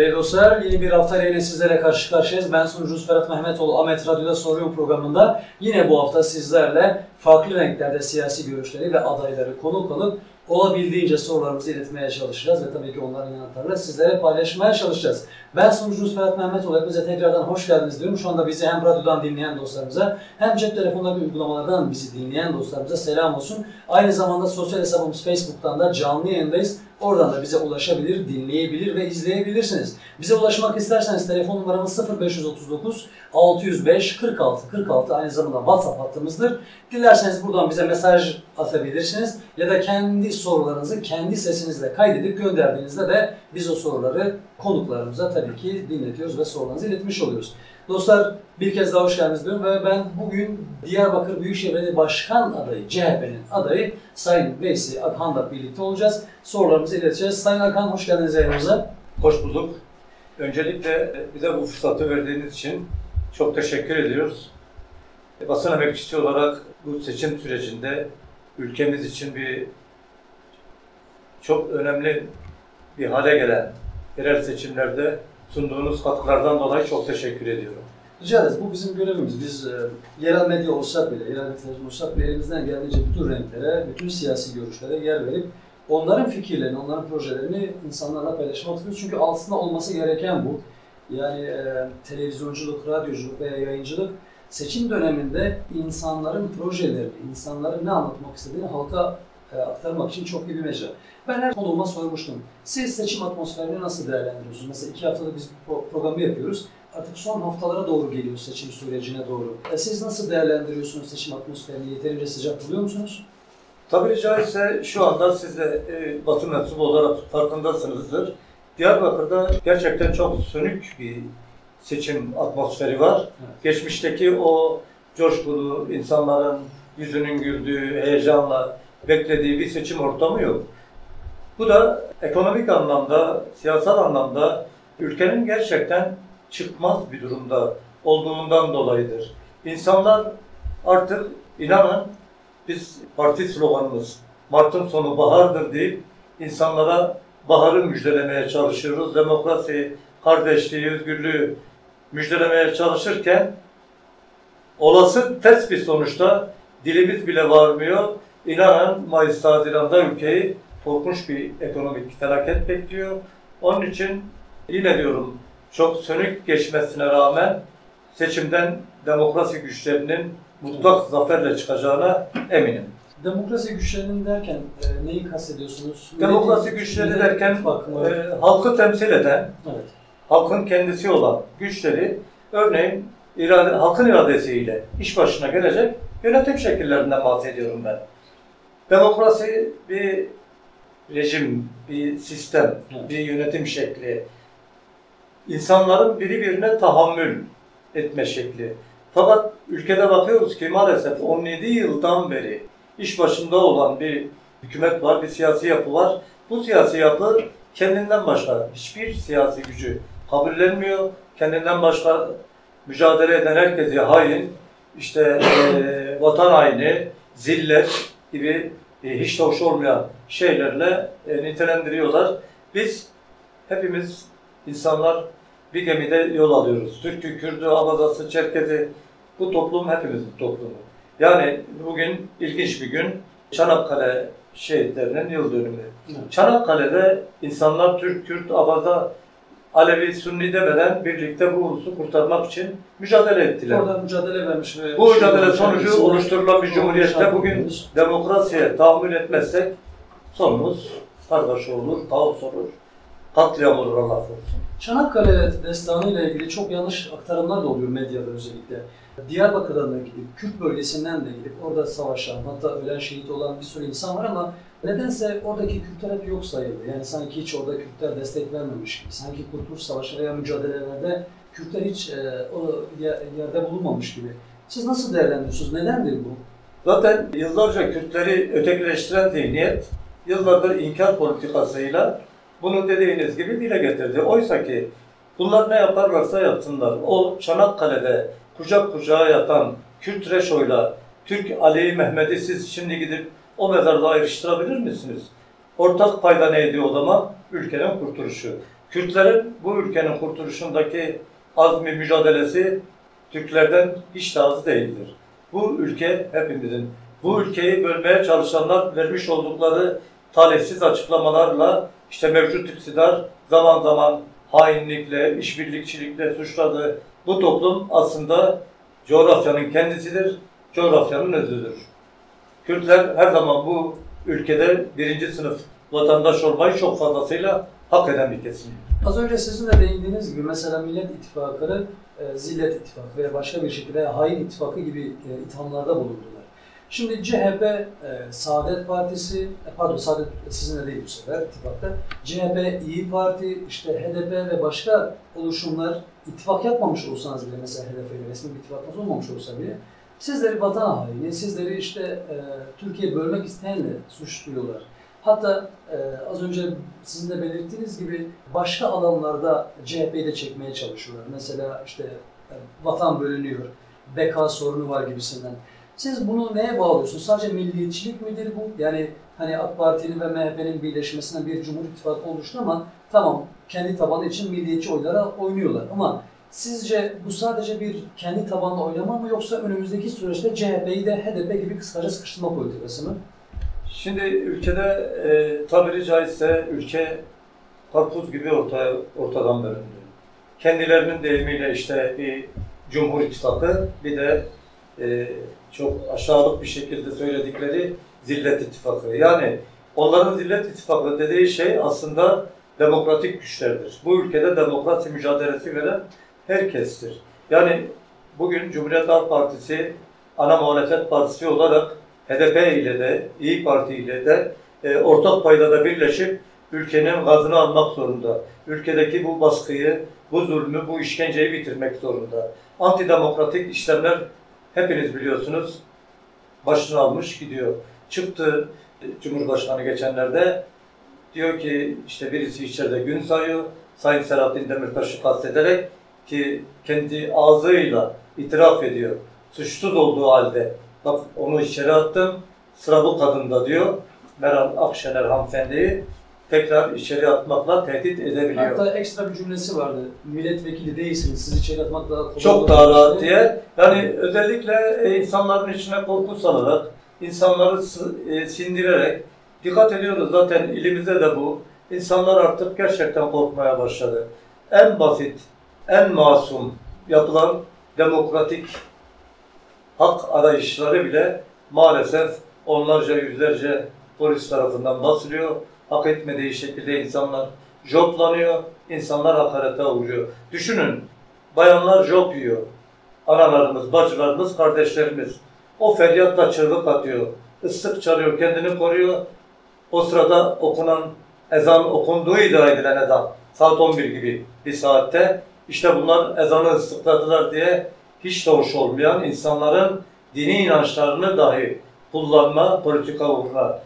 Değerli dostlar, yeni bir hafta yine sizlere karşı karşıyayız. Ben sunucunuz Ferhat Mehmetoğlu, Ahmet Radyo'da Soruyorum programında. Yine bu hafta sizlerle farklı renklerde siyasi görüşleri ve adayları konuk alıp olabildiğince sorularımızı iletmeye çalışacağız ve tabii ki onların yanıtlarıyla sizlere paylaşmaya çalışacağız. Ben sunucunuz Ferhat Mehmetoğlu, hepinize tekrardan hoş geldiniz diyorum. Şu anda bizi hem radyodan dinleyen dostlarımıza hem cep telefonundaki uygulamalardan bizi dinleyen dostlarımıza selam olsun. Aynı zamanda sosyal hesabımız Facebook'tan da canlı yayındayız. Oradan da bize ulaşabilir, dinleyebilir ve izleyebilirsiniz. Bize ulaşmak isterseniz telefon numaramız 0539 605 46 46 aynı zamanda WhatsApp hattımızdır. Dilerseniz buradan bize mesaj atabilirsiniz ya da kendi sorularınızı kendi sesinizle kaydedip gönderdiğinizde de biz o soruları konuklarımıza tabii ki dinletiyoruz ve sorularınızı iletmiş oluyoruz. Dostlar bir kez daha hoş geldiniz diyorum ve ben bugün Diyarbakır Büyükşehir Belediye Başkan adayı, CHP'nin adayı Sayın Veysi Akhan'la birlikte olacağız. Sorularımızı ileteceğiz. Sayın Akhan hoş geldiniz yayınımıza. Hoş bulduk. Öncelikle bize bu fırsatı verdiğiniz için çok teşekkür ediyoruz. Basın emekçisi olarak bu seçim sürecinde ülkemiz için bir çok önemli bir hale gelen yerel seçimlerde sunduğunuz katkılardan dolayı çok teşekkür ediyorum. Rica ederiz. Bu bizim görevimiz. Biz e, yerel medya olsak bile, yerel televizyon olsak bile elimizden geldiğince bütün renklere, bütün siyasi görüşlere yer verip onların fikirlerini, onların projelerini insanlarla paylaşmak istiyoruz. Çünkü aslında olması gereken bu. Yani e, televizyonculuk, radyoculuk veya yayıncılık seçim döneminde insanların projelerini, insanların ne anlatmak istediğini halka e, aktarmak için çok iyi bir mecra. Ben her konuğuma sormuştum. Siz seçim atmosferini nasıl değerlendiriyorsunuz? Mesela iki haftada biz bu programı yapıyoruz. Artık son haftalara doğru geliyor seçim sürecine doğru. E, siz nasıl değerlendiriyorsunuz seçim atmosferini? Yeterince sıcak buluyor musunuz? Tabiri caizse şu anda siz de e, basın mensubu olarak farkındasınızdır. Diyarbakır'da gerçekten çok sönük bir seçim atmosferi var. Evet. Geçmişteki o coşkulu, insanların yüzünün güldüğü, heyecanla beklediği bir seçim ortamı yok. Bu da ekonomik anlamda, siyasal anlamda ülkenin gerçekten çıkmaz bir durumda olduğundan dolayıdır. İnsanlar artık inanın biz parti sloganımız Mart'ın sonu bahardır deyip insanlara baharı müjdelemeye çalışıyoruz. Demokrasi, kardeşliği, özgürlüğü müjdelemeye çalışırken olası ters bir sonuçta dilimiz bile varmıyor. İnanın Mayıs Haziran'da ülkeyi korkunç bir ekonomik felaket bekliyor. Onun için yine diyorum çok sönük geçmesine rağmen seçimden demokrasi güçlerinin mutlak zaferle çıkacağına eminim. Demokrasi güçlerinin derken e, neyi kastediyorsunuz? Demokrasi güçleri derken e, halkı temsil eden, evet. halkın kendisi olan güçleri örneğin irade, halkın iradesiyle iş başına gelecek yönetim şekillerinden bahsediyorum ben. Demokrasi bir rejim, bir sistem, Evet. bir yönetim şekli. İnsanların biri birine tahammül etme şekli. Fakat ülkede bakıyoruz ki maalesef 17 yıldan beri iş başında olan bir hükümet var, bir siyasi yapı var. Bu siyasi yapı kendinden başka hiçbir siyasi gücü kabullenmiyor. Kendinden başka mücadele eden herkesi hain, işte eee, vatan haini, zillet gibi e, hiç de hoş olmayan şeylerle e, nitelendiriyorlar. Biz hepimiz insanlar bir gemide yol alıyoruz. Türk'ü, Kürd'ü, Abazası, Çerkezi bu toplum hepimizin toplumu. Yani bugün ilginç bir gün Çanakkale şehitlerinin yıl dönümü. Çanakkale'de insanlar Türk, Kürt, Abaza, Alevi, Sunni demeden birlikte bu ulusu kurtarmak için mücadele ettiler. Orada mücadele vermiş ve Bu mücadele sonucu oluşturulan bir cumhuriyette bugün demokrasiye tahammül etmezsek sonumuz kargaşa olur, kaos olur, katliam olur Allah korusun. Çanakkale destanı ile ilgili çok yanlış aktarımlar da oluyor medyada özellikle. Diyarbakır'dan da gidip, Kürt bölgesinden de gidip orada savaşan, hatta ölen şehit olan bir sürü insan var ama nedense oradaki Kürtler hep yok sayıldı. Yani sanki hiç orada Kürtler destek vermemiş gibi, sanki Kurtuluş Savaşı veya mücadelelerde Kürtler hiç e, o ye- yerde bulunmamış gibi. Siz nasıl değerlendiriyorsunuz? Nedendir bu? Zaten yıllarca Kürtleri ötekileştiren zihniyet yıllardır inkar politikasıyla bunu dediğiniz gibi dile getirdi. Oysa ki bunlar ne yaparlarsa yapsınlar. O Çanakkale'de kucak kucağa yatan Kürt Reşo'yla Türk Ali Mehmet'i siz şimdi gidip o mezarda ayrıştırabilir misiniz? Ortak payda neydi o zaman? Ülkenin kurtuluşu. Kürtlerin bu ülkenin kurtuluşundaki azmi mücadelesi Türklerden hiç daha az değildir. Bu ülke hepimizin. Bu ülkeyi bölmeye çalışanlar vermiş oldukları talihsiz açıklamalarla işte mevcut iktidar zaman zaman hainlikle, işbirlikçilikle suçladı. Bu toplum aslında coğrafyanın kendisidir, coğrafyanın özüdür. Kürtler her zaman bu ülkede birinci sınıf vatandaş olmayı çok fazlasıyla hak eden bir kesim. Az önce sizin de değindiğiniz gibi mesela Millet İttifakı'nı e, Zillet İttifakı veya başka bir şekilde hain ittifakı gibi e, ithamlarda bulundular. Şimdi CHP, e, Saadet Partisi, e, pardon Saadet sizinle değil bu sefer ittifakta, CHP, İyi Parti, işte HDP ve başka oluşumlar ittifak yapmamış olsanız bile mesela HDP ile resmi bir ittifakınız olmamış olsa bile sizleri vatan haini, sizleri işte e, Türkiye bölmek isteyenle suçluyorlar. Hatta e, az önce sizin de belirttiğiniz gibi başka alanlarda CHP'yi de çekmeye çalışıyorlar. Mesela işte e, vatan bölünüyor, beka sorunu var gibisinden. Siz bunu neye bağlıyorsunuz? Sadece milliyetçilik midir bu? Yani hani AK Parti'nin ve MHP'nin birleşmesinden bir Cumhur İttifakı oluştu ama tamam kendi tabanı için milliyetçi oylara oynuyorlar ama sizce bu sadece bir kendi tabanlı oynama mı yoksa önümüzdeki süreçte CHP'yi de HDP gibi kısaca sıkıştırma politikası mı? Şimdi ülkede e, tabiri caizse ülke karpuz gibi ortaya, ortadan bölündü. Kendilerinin deyimiyle işte bir Cumhur İttifakı bir de e, çok aşağılık bir şekilde söyledikleri Zillet İttifakı. Yani onların Zillet İttifakı dediği şey aslında demokratik güçlerdir. Bu ülkede demokrasi mücadelesi veren herkestir. Yani bugün Cumhuriyet Halk Partisi ana muhalefet partisi olarak HDP ile de İyi Parti ile de e, ortak paydada birleşip ülkenin gazını almak zorunda. Ülkedeki bu baskıyı, bu zulmü, bu işkenceyi bitirmek zorunda. Antidemokratik işlemler hepiniz biliyorsunuz başını almış gidiyor. Çıktı Cumhurbaşkanı geçenlerde diyor ki işte birisi içeride gün sayıyor. Sayın Selahattin Demirtaş'ı kastederek ki kendi ağzıyla itiraf ediyor. Suçsuz olduğu halde bak onu içeri attım sıra bu kadında diyor. Meral Akşener hanımefendiyi tekrar içeri atmakla tehdit edebiliyor. Hatta ekstra bir cümlesi vardı. Milletvekili değilsiniz, sizi içeri atmak daha kolay. Çok daha rahat diye. Yani özellikle e, insanların içine korku salarak, insanları e, sindirerek, dikkat ediyoruz zaten ilimizde de bu. İnsanlar artık gerçekten korkmaya başladı. En basit, en masum yapılan demokratik hak arayışları bile maalesef onlarca yüzlerce polis tarafından basılıyor. Hak etmediği şekilde insanlar joplanıyor, insanlar hakarete uğruyor. Düşünün, bayanlar job yiyor. Analarımız, bacılarımız, kardeşlerimiz. O feryatla çığlık atıyor. ıslık çalıyor, kendini koruyor. O sırada okunan ezan okunduğu iddia edilen ezan. Saat 11 gibi bir saatte. İşte bunlar ezanı ıslıkladılar diye hiç de hoş olmayan insanların dini inançlarını dahi kullanma, politika uğruna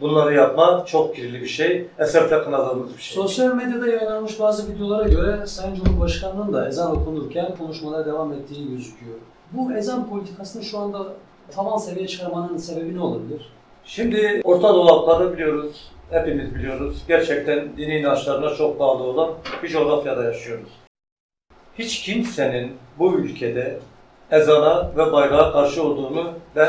bunları yapma çok kirli bir şey. Esefle kınadığımız bir şey. Sosyal medyada yayınlanmış bazı videolara göre Sayın Cumhurbaşkanı'nın da ezan okunurken konuşmalara devam ettiği gözüküyor. Bu ezan politikasını şu anda tavan seviyeye çıkarmanın sebebi ne olabilir? Şimdi Orta Dolapları biliyoruz, hepimiz biliyoruz. Gerçekten dini inançlarına çok bağlı olan bir coğrafyada yaşıyoruz. Hiç kimsenin bu ülkede ezana ve bayrağa karşı olduğunu ben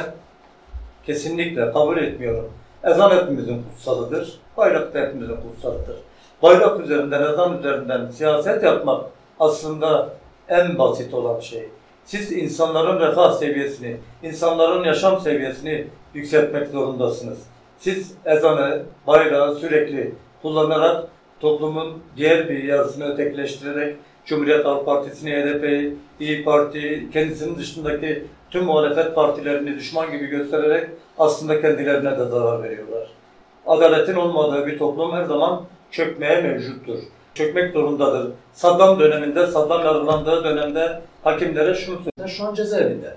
kesinlikle kabul etmiyorum. Ezan hepimizin kutsalıdır, bayrak da hepimizin kutsalıdır. Bayrak üzerinden, ezan üzerinden siyaset yapmak aslında en basit olan şey. Siz insanların refah seviyesini, insanların yaşam seviyesini yükseltmek zorundasınız. Siz ezanı, bayrağı sürekli kullanarak toplumun diğer bir yarısını ötekileştirerek Cumhuriyet Halk Partisi'ni, HDP'yi, İyi Parti, kendisinin dışındaki tüm muhalefet partilerini düşman gibi göstererek aslında kendilerine de zarar veriyorlar. Adaletin olmadığı bir toplum her zaman çökmeye mevcuttur. Çökmek zorundadır. Saddam döneminde, Saddam yargılandığı dönemde hakimlere şunu Sen şu an cezaevinde.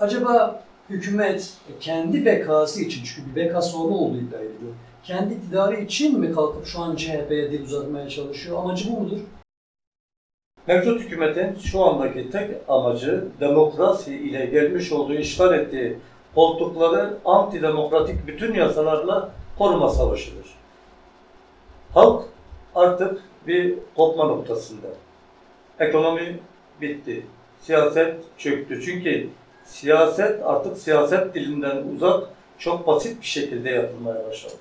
Acaba hükümet kendi bekası için, çünkü bir beka sorunu olduğu iddia ediliyor. Kendi iktidarı için mi kalkıp şu an CHP'ye dil uzatmaya çalışıyor? Amacı bu mudur? Mevcut hükümetin şu andaki tek amacı demokrasi ile gelmiş olduğu işgal ettiği koltukları antidemokratik bütün yasalarla koruma savaşıdır. Halk artık bir kopma noktasında. Ekonomi bitti. Siyaset çöktü. Çünkü siyaset artık siyaset dilinden uzak, çok basit bir şekilde yapılmaya başladı.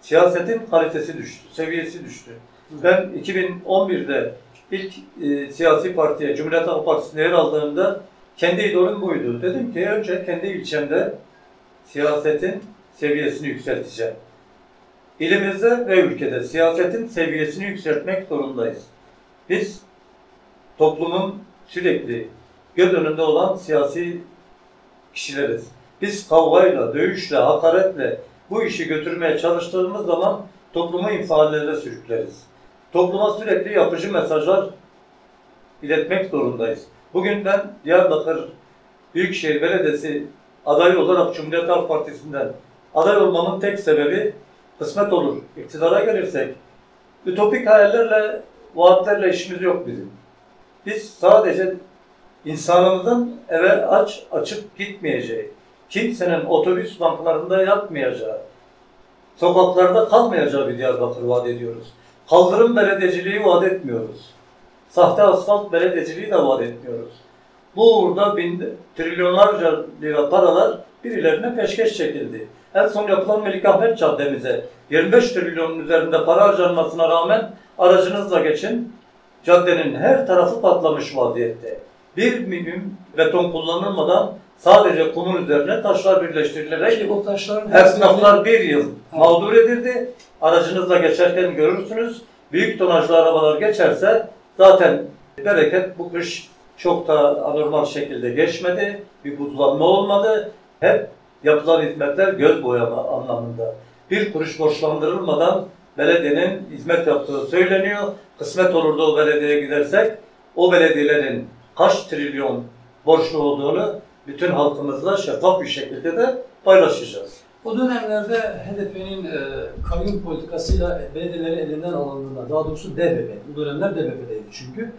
Siyasetin kalitesi düştü, seviyesi düştü. Ben 2011'de ilk e, siyasi partiye, Cumhuriyet Halk Partisi'ne yer aldığımda kendi idolüm buydu. Dedim ki önce kendi ilçemde siyasetin seviyesini yükselteceğim. İlimizde ve ülkede siyasetin seviyesini yükseltmek zorundayız. Biz toplumun sürekli göz önünde olan siyasi kişileriz. Biz kavgayla, dövüşle, hakaretle bu işi götürmeye çalıştığımız zaman toplumu infiallere sürükleriz. Topluma sürekli yapıcı mesajlar iletmek zorundayız. Bugün ben Diyarbakır Büyükşehir Belediyesi adayı olarak Cumhuriyet Halk Partisi'nden aday olmamın tek sebebi kısmet olur. İktidara gelirsek ütopik hayallerle, vaatlerle işimiz yok bizim. Biz sadece insanımızın eve aç açıp gitmeyeceği, kimsenin otobüs banklarında yatmayacağı, sokaklarda kalmayacağı bir Diyarbakır vaat ediyoruz. Kaldırım belediyeciliği vaat etmiyoruz. Sahte asfalt belediyeciliği de vaat etmiyoruz. Bu uğurda bin, trilyonlarca lira paralar birilerine peşkeş çekildi. En son yapılan Melikahmet Caddemize 25 trilyonun üzerinde para harcanmasına rağmen aracınızla geçin. Caddenin her tarafı patlamış vaziyette. Bir milim beton kullanılmadan sadece kumun üzerine taşlar birleştirilerek Peki bu taşların Esnaflar bir yıl mağdur edildi. Aracınızla geçerken görürsünüz. Büyük tonajlı arabalar geçerse zaten bereket bu kış çok da anormal şekilde geçmedi. Bir buzlanma olmadı. Hep yapılan hizmetler göz boyama anlamında. Bir kuruş borçlandırılmadan belediyenin hizmet yaptığı söyleniyor. Kısmet olur da o belediyeye gidersek o belediyelerin kaç trilyon borçlu olduğunu bütün halkımızla şeffaf bir şekilde de paylaşacağız. O dönemlerde HDP'nin e, kayyum politikasıyla belediyeleri elinden alındığında, daha doğrusu DBP, bu dönemler DBP'deydi çünkü,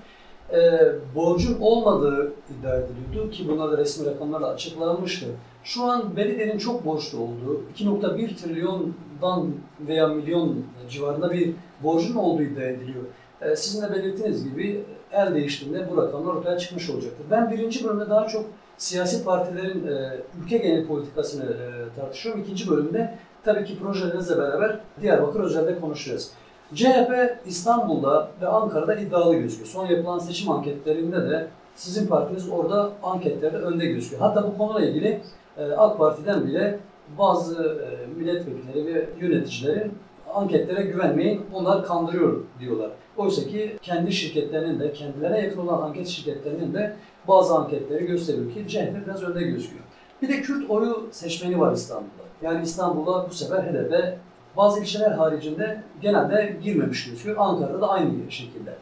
e, borcun olmadığı iddia ediliyordu ki bunlar da resmi rakamlarla açıklanmıştı. Şu an belediyenin çok borçlu olduğu, 2.1 trilyondan veya milyon civarında bir borcun olduğu iddia ediliyor. E, sizin de belirttiğiniz gibi el değiştiğinde bu rakamlar ortaya çıkmış olacaktır. Ben birinci bölümde daha çok siyasi partilerin e, ülke genel politikasını e, tartışıyorum. İkinci bölümde tabii ki projelerinizle beraber Diyarbakır özelinde konuşacağız. CHP İstanbul'da ve Ankara'da iddialı gözüküyor. Son yapılan seçim anketlerinde de sizin partiniz orada anketlerde önde gözüküyor. Hatta bu konuyla ilgili e, AK Parti'den bile bazı e, milletvekilleri ve yöneticilerin anketlere güvenmeyin, onlar kandırıyor diyorlar. Oysa ki kendi şirketlerinin de, kendilerine yakın olan anket şirketlerinin de bazı anketleri gösteriyor ki CHP biraz önde gözüküyor. Bir de Kürt oyu seçmeni var İstanbul'da. Yani İstanbul'a bu sefer HDP bazı ilçeler haricinde genelde girmemiş gözüküyor. Ankara'da da aynı şekilde.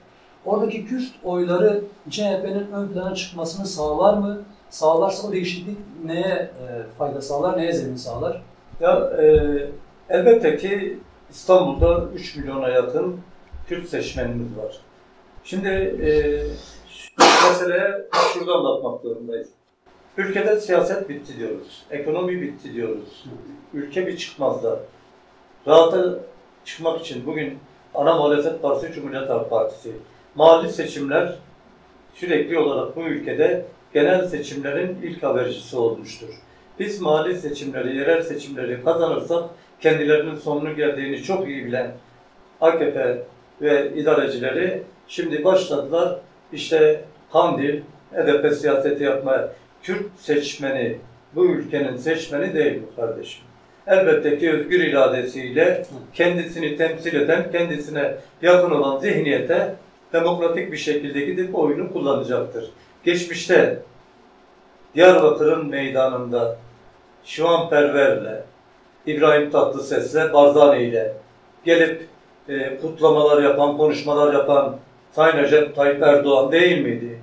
Oradaki Kürt oyları CHP'nin ön plana çıkmasını sağlar mı? Sağlarsa o değişiklik neye e, fayda sağlar, neye zemin sağlar? Ya e, elbette ki İstanbul'da 3 milyona yakın Kürt seçmenimiz var. Şimdi e, meseleye şuradan bakmak zorundayız. Ülkede siyaset bitti diyoruz. Ekonomi bitti diyoruz. Ülke bir çıkmazda. Rahata çıkmak için bugün ana muhalefet partisi Cumhuriyet Halk Partisi. Mahalli seçimler sürekli olarak bu ülkede genel seçimlerin ilk habercisi olmuştur. Biz mahalli seçimleri, yerel seçimleri kazanırsak kendilerinin sonunun geldiğini çok iyi bilen AKP ve idarecileri şimdi başladılar işte Kandil, HDP siyaseti yapmaya. Kürt seçmeni, bu ülkenin seçmeni değil bu kardeşim. Elbette ki özgür iradesiyle kendisini temsil eden, kendisine yakın olan zihniyete demokratik bir şekilde gidip oyunu kullanacaktır. Geçmişte Diyarbakır'ın meydanında Şivan Perver'le, İbrahim Tatlıses'le, Barzani ile gelip e, kutlamalar yapan, konuşmalar yapan Sayın Recep Tayyip Erdoğan değil miydi?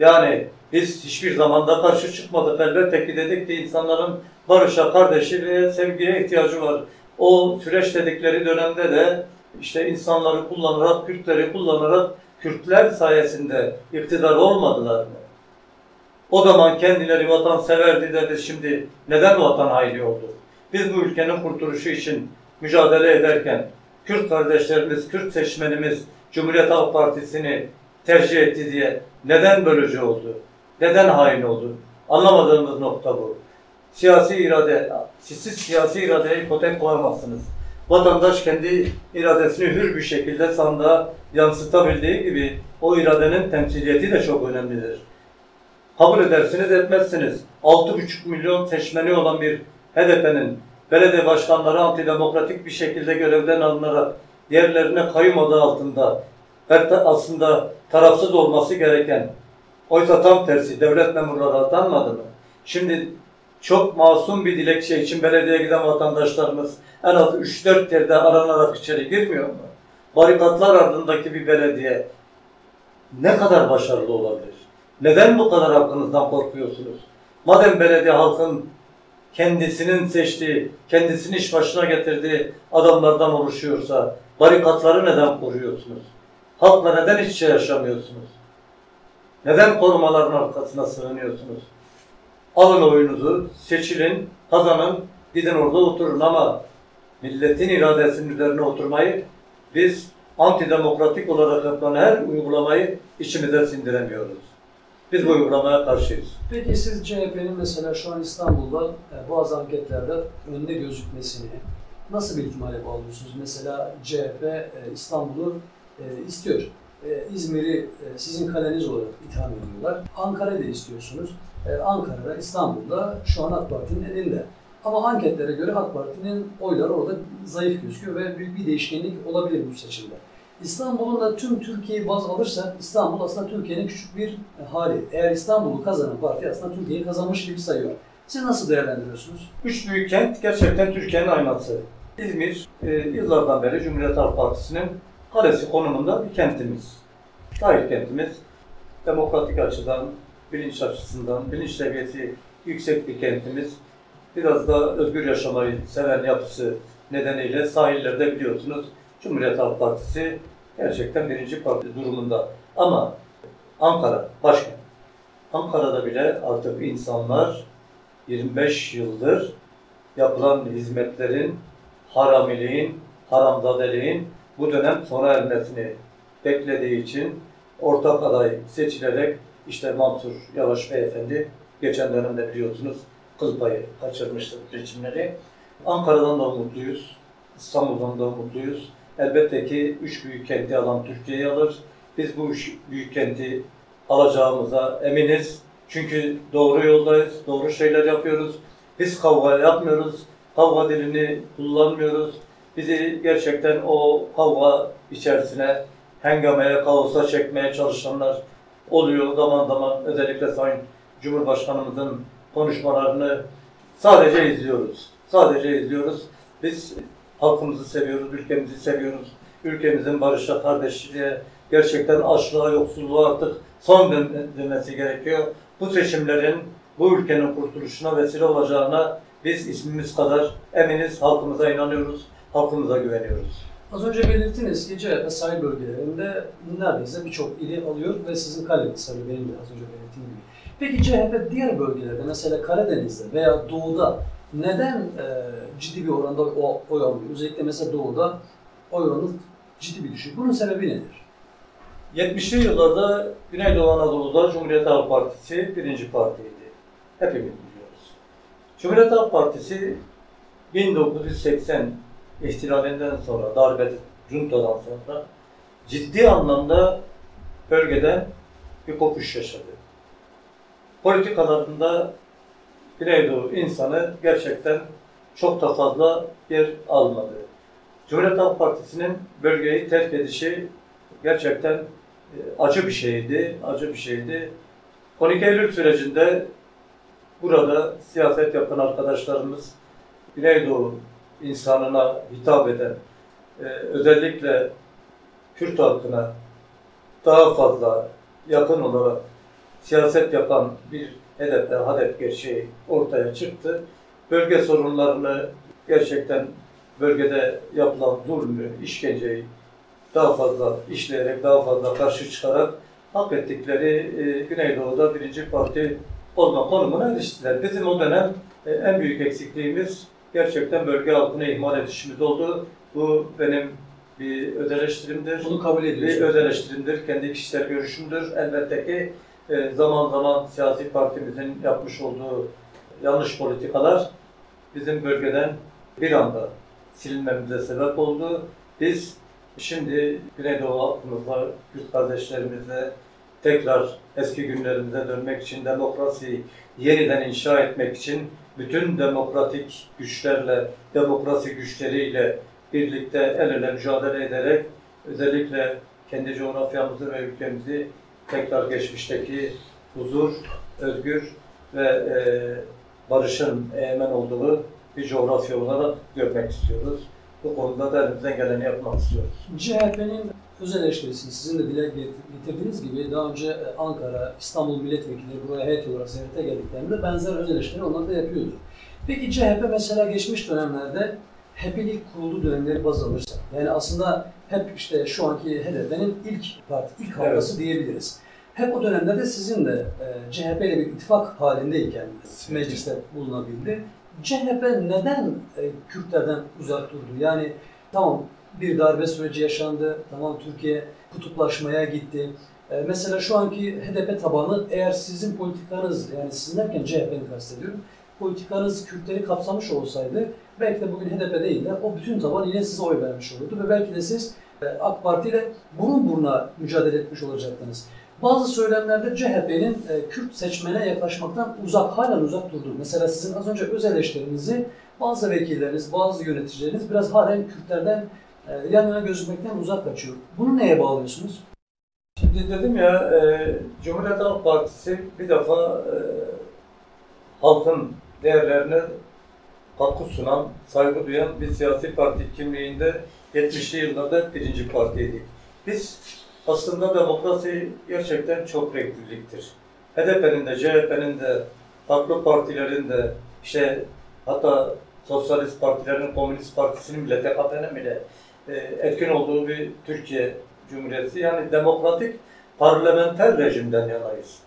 Yani biz hiçbir zamanda karşı çıkmadık. Elbette ki dedik ki insanların barışa, kardeşliğe, sevgiye ihtiyacı var. O süreç dedikleri dönemde de işte insanları kullanarak, Kürtleri kullanarak Kürtler sayesinde iktidar olmadılar mı? O zaman kendileri vatanseverdi dedi şimdi neden vatan haini oldu? Biz bu ülkenin kurtuluşu için mücadele ederken Kürt kardeşlerimiz, Kürt seçmenimiz Cumhuriyet Halk Partisi'ni tercih etti diye neden bölücü oldu? Neden hain oldu? Anlamadığımız nokta bu. Siyasi irade, siz siyasi iradeye ipotek koyamazsınız. Vatandaş kendi iradesini hür bir şekilde sandığa yansıtabildiği gibi o iradenin temsiliyeti de çok önemlidir. Kabul edersiniz etmezsiniz. 6,5 milyon seçmeni olan bir HDP'nin belediye başkanları antidemokratik bir şekilde görevden alınarak yerlerine kayyum adı altında ve ta- aslında tarafsız olması gereken oysa tam tersi devlet memurları atanmadı mı? Şimdi çok masum bir dilekçe için belediyeye giden vatandaşlarımız en az 3-4 yerde aranarak içeri girmiyor mu? Barikatlar ardındaki bir belediye ne kadar başarılı olabilir? Neden bu kadar hakkınızdan korkuyorsunuz? Madem belediye halkın kendisinin seçtiği, kendisini iş başına getirdiği adamlardan oluşuyorsa barikatları neden koruyorsunuz? Halkla neden iç içe yaşamıyorsunuz? Neden korumaların arkasına sığınıyorsunuz? Alın oyunuzu, seçilin, kazanın, gidin orada oturun ama milletin iradesinin üzerine oturmayı biz antidemokratik olarak yapılan her uygulamayı içimize sindiremiyoruz. Biz bu uygulamaya karşıyız. Peki siz CHP'nin mesela şu an İstanbul'da e, bazı anketlerde önde gözükmesini nasıl bir ihtimale bağlıyorsunuz? Mesela CHP e, İstanbul'u e, istiyor. E, İzmir'i e, sizin kaleniz olarak itham ediyorlar. Ankara'yı da istiyorsunuz. E, Ankara'da, İstanbul'da şu an AK Parti'nin elinde. Ama anketlere göre AK Parti'nin oyları orada zayıf gözüküyor ve büyük bir değişkenlik olabilir bu seçimde. İstanbul'un da tüm Türkiye'yi baz alırsak İstanbul aslında Türkiye'nin küçük bir hali. Eğer İstanbul'u kazanan parti aslında Türkiye'yi kazanmış gibi sayıyor. Siz nasıl değerlendiriyorsunuz? Üç büyük kent gerçekten Türkiye'nin aynası. İzmir e, yıllardan beri Cumhuriyet Halk Partisi'nin kalesi konumunda bir kentimiz. Sahil kentimiz. Demokratik açıdan, bilinç açısından, bilinç seviyesi yüksek bir kentimiz. Biraz da özgür yaşamayı seven yapısı nedeniyle sahillerde biliyorsunuz Cumhuriyet Halk Partisi gerçekten birinci parti durumunda. Ama Ankara başkent. Ankara'da bile artık insanlar 25 yıldır yapılan hizmetlerin, haramiliğin, haramzadeliğin bu dönem sona ermesini beklediği için ortak aday seçilerek işte Mansur Yavaş Beyefendi geçen dönemde biliyorsunuz kıl payı kaçırmıştı seçimleri. Ankara'dan da mutluyuz, İstanbul'dan da mutluyuz. Elbette ki üç büyük kenti alan Türkiye'yi alır. Biz bu üç büyük kenti alacağımıza eminiz. Çünkü doğru yoldayız, doğru şeyler yapıyoruz. Biz kavga yapmıyoruz, kavga dilini kullanmıyoruz. Bizi gerçekten o kavga içerisine, hengameye, kaosa çekmeye çalışanlar oluyor. Zaman zaman özellikle Sayın Cumhurbaşkanımızın konuşmalarını sadece izliyoruz. Sadece izliyoruz. Biz halkımızı seviyoruz, ülkemizi seviyoruz. Ülkemizin barışa, kardeşliğe, gerçekten açlığa, yoksulluğa artık son dön- demesi gerekiyor. Bu seçimlerin bu ülkenin kurtuluşuna vesile olacağına biz ismimiz kadar eminiz, halkımıza inanıyoruz, halkımıza güveniyoruz. Az önce belirttiniz ki CHP sahil bölgelerinde neredeyse birçok ili alıyor ve sizin kaleniz tabii benim de az önce belirttiğim gibi. Peki CHP diğer bölgelerde mesela Karadeniz'de veya Doğu'da neden e, ciddi bir oranda o, oy alıyor? Özellikle mesela Doğu'da oy oranı ciddi bir düşük. Bunun sebebi nedir? 70'li yıllarda Güneydoğu Anadolu'da Cumhuriyet Halk Partisi birinci partiydi. Hepimiz biliyoruz. Cumhuriyet Halk Partisi 1980 ihtilalinden sonra, darbe, juntadan sonra ciddi anlamda bölgede bir kopuş yaşadı. Politikalarında Güneydoğu insanı gerçekten çok da fazla yer almadı. Cumhuriyet Halk Partisi'nin bölgeyi terk edişi gerçekten e, acı bir şeydi, acı bir şeydi. 12 Eylül sürecinde burada siyaset yapan arkadaşlarımız Güneydoğu insanına hitap eden, e, özellikle Kürt halkına daha fazla yakın olarak siyaset yapan bir hedefte, hedef gerçeği ortaya çıktı. Bölge sorunlarını gerçekten bölgede yapılan zulmü, işkenceyi daha fazla işleyerek, daha fazla karşı çıkarak hak ettikleri e, Güneydoğu'da birinci parti olma konumuna eriştiler. Bizim o dönem e, en büyük eksikliğimiz gerçekten bölge halkına ihmal edişimiz oldu. Bu benim bir öz eleştirimdir. Bunu kabul Bir ediyorsunuz. öz eleştirimdir, kendi kişisel görüşümdür. Elbette ki e, zaman zaman siyasi partimizin yapmış olduğu yanlış politikalar bizim bölgeden bir anda silinmemize sebep oldu. Biz şimdi Güneydoğu halkımızla, Kürt kardeşlerimizle tekrar eski günlerimize dönmek için, demokrasiyi yeniden inşa etmek için bütün demokratik güçlerle, demokrasi güçleriyle birlikte el ele mücadele ederek özellikle kendi coğrafyamızı ve ülkemizi tekrar geçmişteki huzur, özgür ve e, barışın egemen olduğu bir coğrafya olarak görmek istiyoruz. Bu konuda da elimizden geleni yapmak istiyoruz. CHP'nin öz eleştirisini sizin de dile getirdiğiniz gibi daha önce e, Ankara, İstanbul milletvekilleri buraya heyet olarak ziyarete geldiklerinde benzer öz eleştiri onlar da yapıyordu. Peki CHP mesela geçmiş dönemlerde HEP'in ilk kurulduğu dönemleri baz alırsak, yani aslında HEP işte şu anki HDP'nin ilk parti, ilk halkası diyebiliriz. HEP o dönemde de sizin de e, CHP ile bir ittifak halindeyken mecliste bulunabildi. CHP neden e, Kürtlerden uzak durdu? Yani tamam bir darbe süreci yaşandı, tamam Türkiye kutuplaşmaya gitti. E, mesela şu anki HDP tabanı eğer sizin politikanız, yani sizin derken CHP'ni kastediyorum, politikanız Kürtleri kapsamış olsaydı belki de bugün HDP değil de o bütün taban yine size oy vermiş olurdu ve belki de siz e, AK Parti ile burun buruna mücadele etmiş olacaktınız. Bazı söylemlerde CHP'nin e, Kürt seçmene yaklaşmaktan uzak, halen uzak durduğu. Mesela sizin az önce öz eleştirinizi bazı vekilleriniz, bazı yöneticileriniz biraz halen Kürtlerden e, yan yana gözükmekten uzak kaçıyor. Bunu neye bağlıyorsunuz? Şimdi dedim ya, e, Cumhuriyet Halk Partisi bir defa e, halkın değerlerine katkı sunan, saygı duyan bir siyasi parti kimliğinde 70'li yıllarda birinci partiydik. Biz aslında demokrasi gerçekten çok renkliliktir. HDP'nin de, CHP'nin de, farklı partilerin de, işte hatta sosyalist partilerin, komünist partisinin bile, TKP'nin bile e, etkin olduğu bir Türkiye Cumhuriyeti. Yani demokratik parlamenter rejimden yanayız.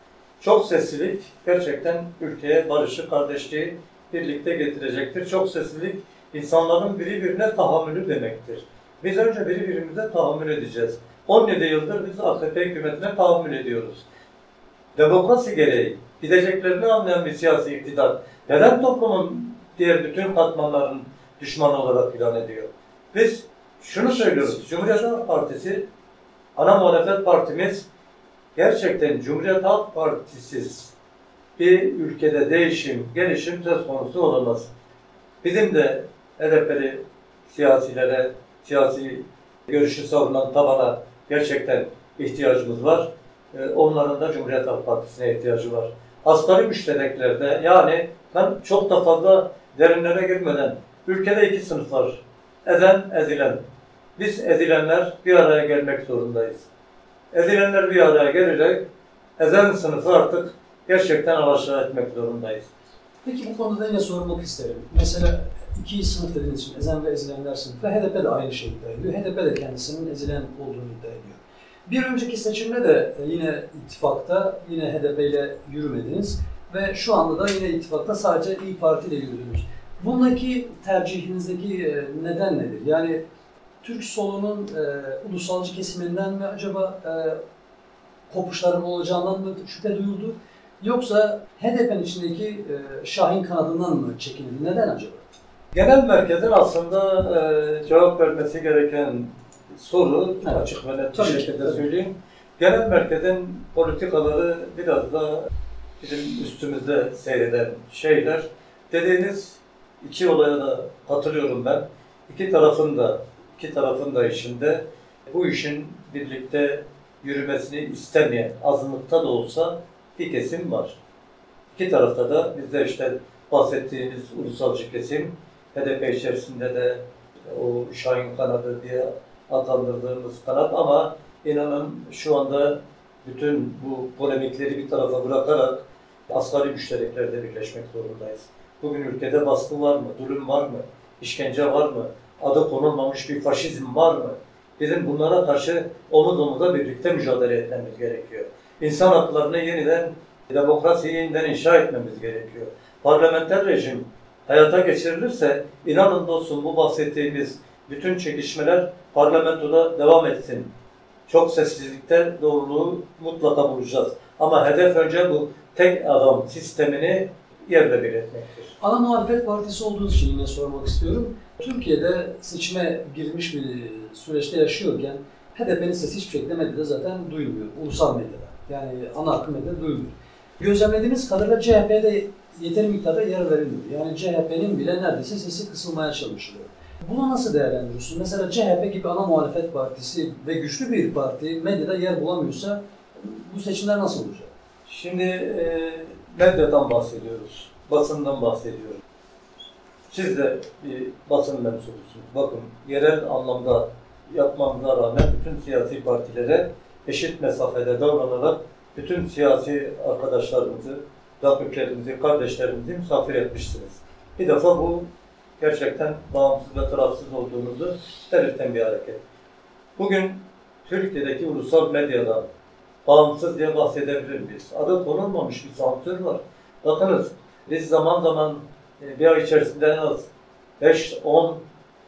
Çok seslilik gerçekten ülkeye barışı, kardeşliği birlikte getirecektir. Çok seslilik insanların birbirine tahammülü demektir. Biz önce birbirimize tahammül edeceğiz. 17 yıldır biz AKP hükümetine tahammül ediyoruz. Demokrasi gereği gideceklerini anlayan bir siyasi iktidar neden toplumun diğer bütün katmanların düşmanı olarak ilan ediyor? Biz şunu söylüyoruz. Cumhuriyet Halk Partisi ana muhalefet partimiz gerçekten Cumhuriyet Halk Partisiz bir ülkede değişim, gelişim söz konusu olamaz. Bizim de HDP'li siyasilere, siyasi görüşü savunan tabana gerçekten ihtiyacımız var. Ee, Onların da Cumhuriyet Halk Partisi'ne ihtiyacı var. Asgari müştereklerde yani ben çok da fazla derinlere girmeden ülkede iki sınıf var. Ezen, ezilen. Biz ezilenler bir araya gelmek zorundayız. Ezilenler bir araya gelerek ezen sınıfı artık gerçekten alaşağı etmek zorundayız. Peki bu konuda yine sormak isterim. Mesela iki sınıf dediğiniz için ezen ve ezilenler sınıfı HDP de aynı şeyi iddia ediyor. HDP de kendisinin ezilen olduğunu iddia ediyor. Bir önceki seçimde de e, yine ittifakta yine HDP ile yürümediniz ve şu anda da yine ittifakta sadece İyi Parti ile yürüdünüz. Bundaki tercihinizdeki e, neden nedir? Yani Türk solunun e, ulusalcı kesiminden mi acaba e, kopuşların olacağından mı şüphe duyuldu? Yoksa HDP'nin içindeki e, Şahin kanadından mı çekinildi? Neden acaba? Genel merkezin aslında e, cevap vermesi gereken soru Evet. açık ve net bir şekilde söyleyeyim. Genel merkezin politikaları biraz da bizim üstümüzde seyreden şeyler. Dediğiniz iki olaya da katılıyorum ben. İki tarafın da iki tarafın da işinde bu işin birlikte yürümesini istemeyen azınlıkta da olsa bir kesim var. İki tarafta da bizde işte bahsettiğiniz ulusalcı kesim HDP içerisinde de o Şahin kanadı diye adlandırdığımız kanat ama inanın şu anda bütün bu polemikleri bir tarafa bırakarak asgari müştereklerde birleşmek zorundayız. Bugün ülkede baskı var mı? Zulüm var mı? İşkence var mı? Adı konulmamış bir faşizm var mı? Bizim bunlara karşı omuz omuza birlikte mücadele etmemiz gerekiyor. İnsan haklarını yeniden, demokrasiyi yeniden inşa etmemiz gerekiyor. Parlamenter rejim hayata geçirilirse inanın dostum bu bahsettiğimiz bütün çekişmeler parlamentoda devam etsin. Çok sessizlikte doğruluğu mutlaka bulacağız. Ama hedef önce bu tek adam sistemini yerle bir etmektir. Ana muhalefet partisi olduğunuz için yine sormak istiyorum. Türkiye'de seçime girmiş bir süreçte yaşıyorken HDP'nin sesi hiçbir şekilde medyada zaten duyulmuyor. Ulusal medyada. Yani ana akım medyada duyulmuyor. Gözlemlediğimiz kadarıyla CHP'de yeteri miktarda yer verilmiyor. Yani CHP'nin bile neredeyse sesi kısılmaya çalışılıyor. Bunu nasıl değerlendiriyorsun? Mesela CHP gibi ana muhalefet partisi ve güçlü bir parti medyada yer bulamıyorsa bu seçimler nasıl olacak? Şimdi e, medyadan bahsediyoruz, basından bahsediyoruz. Siz de bir basın mensubusunuz. Bakın yerel anlamda yapmamıza rağmen bütün siyasi partilere eşit mesafede davranarak bütün siyasi arkadaşlarımızı, rakiplerimizi, kardeşlerimizi misafir etmişsiniz. Bir defa bu gerçekten bağımsız ve tarafsız olduğunuzu belirten bir hareket. Bugün Türkiye'deki ulusal medyadan bağımsız diye bahsedebilir miyiz? Adı konulmamış bir sansür var. Bakınız biz zaman zaman e, bir ay içerisinde en az 5-10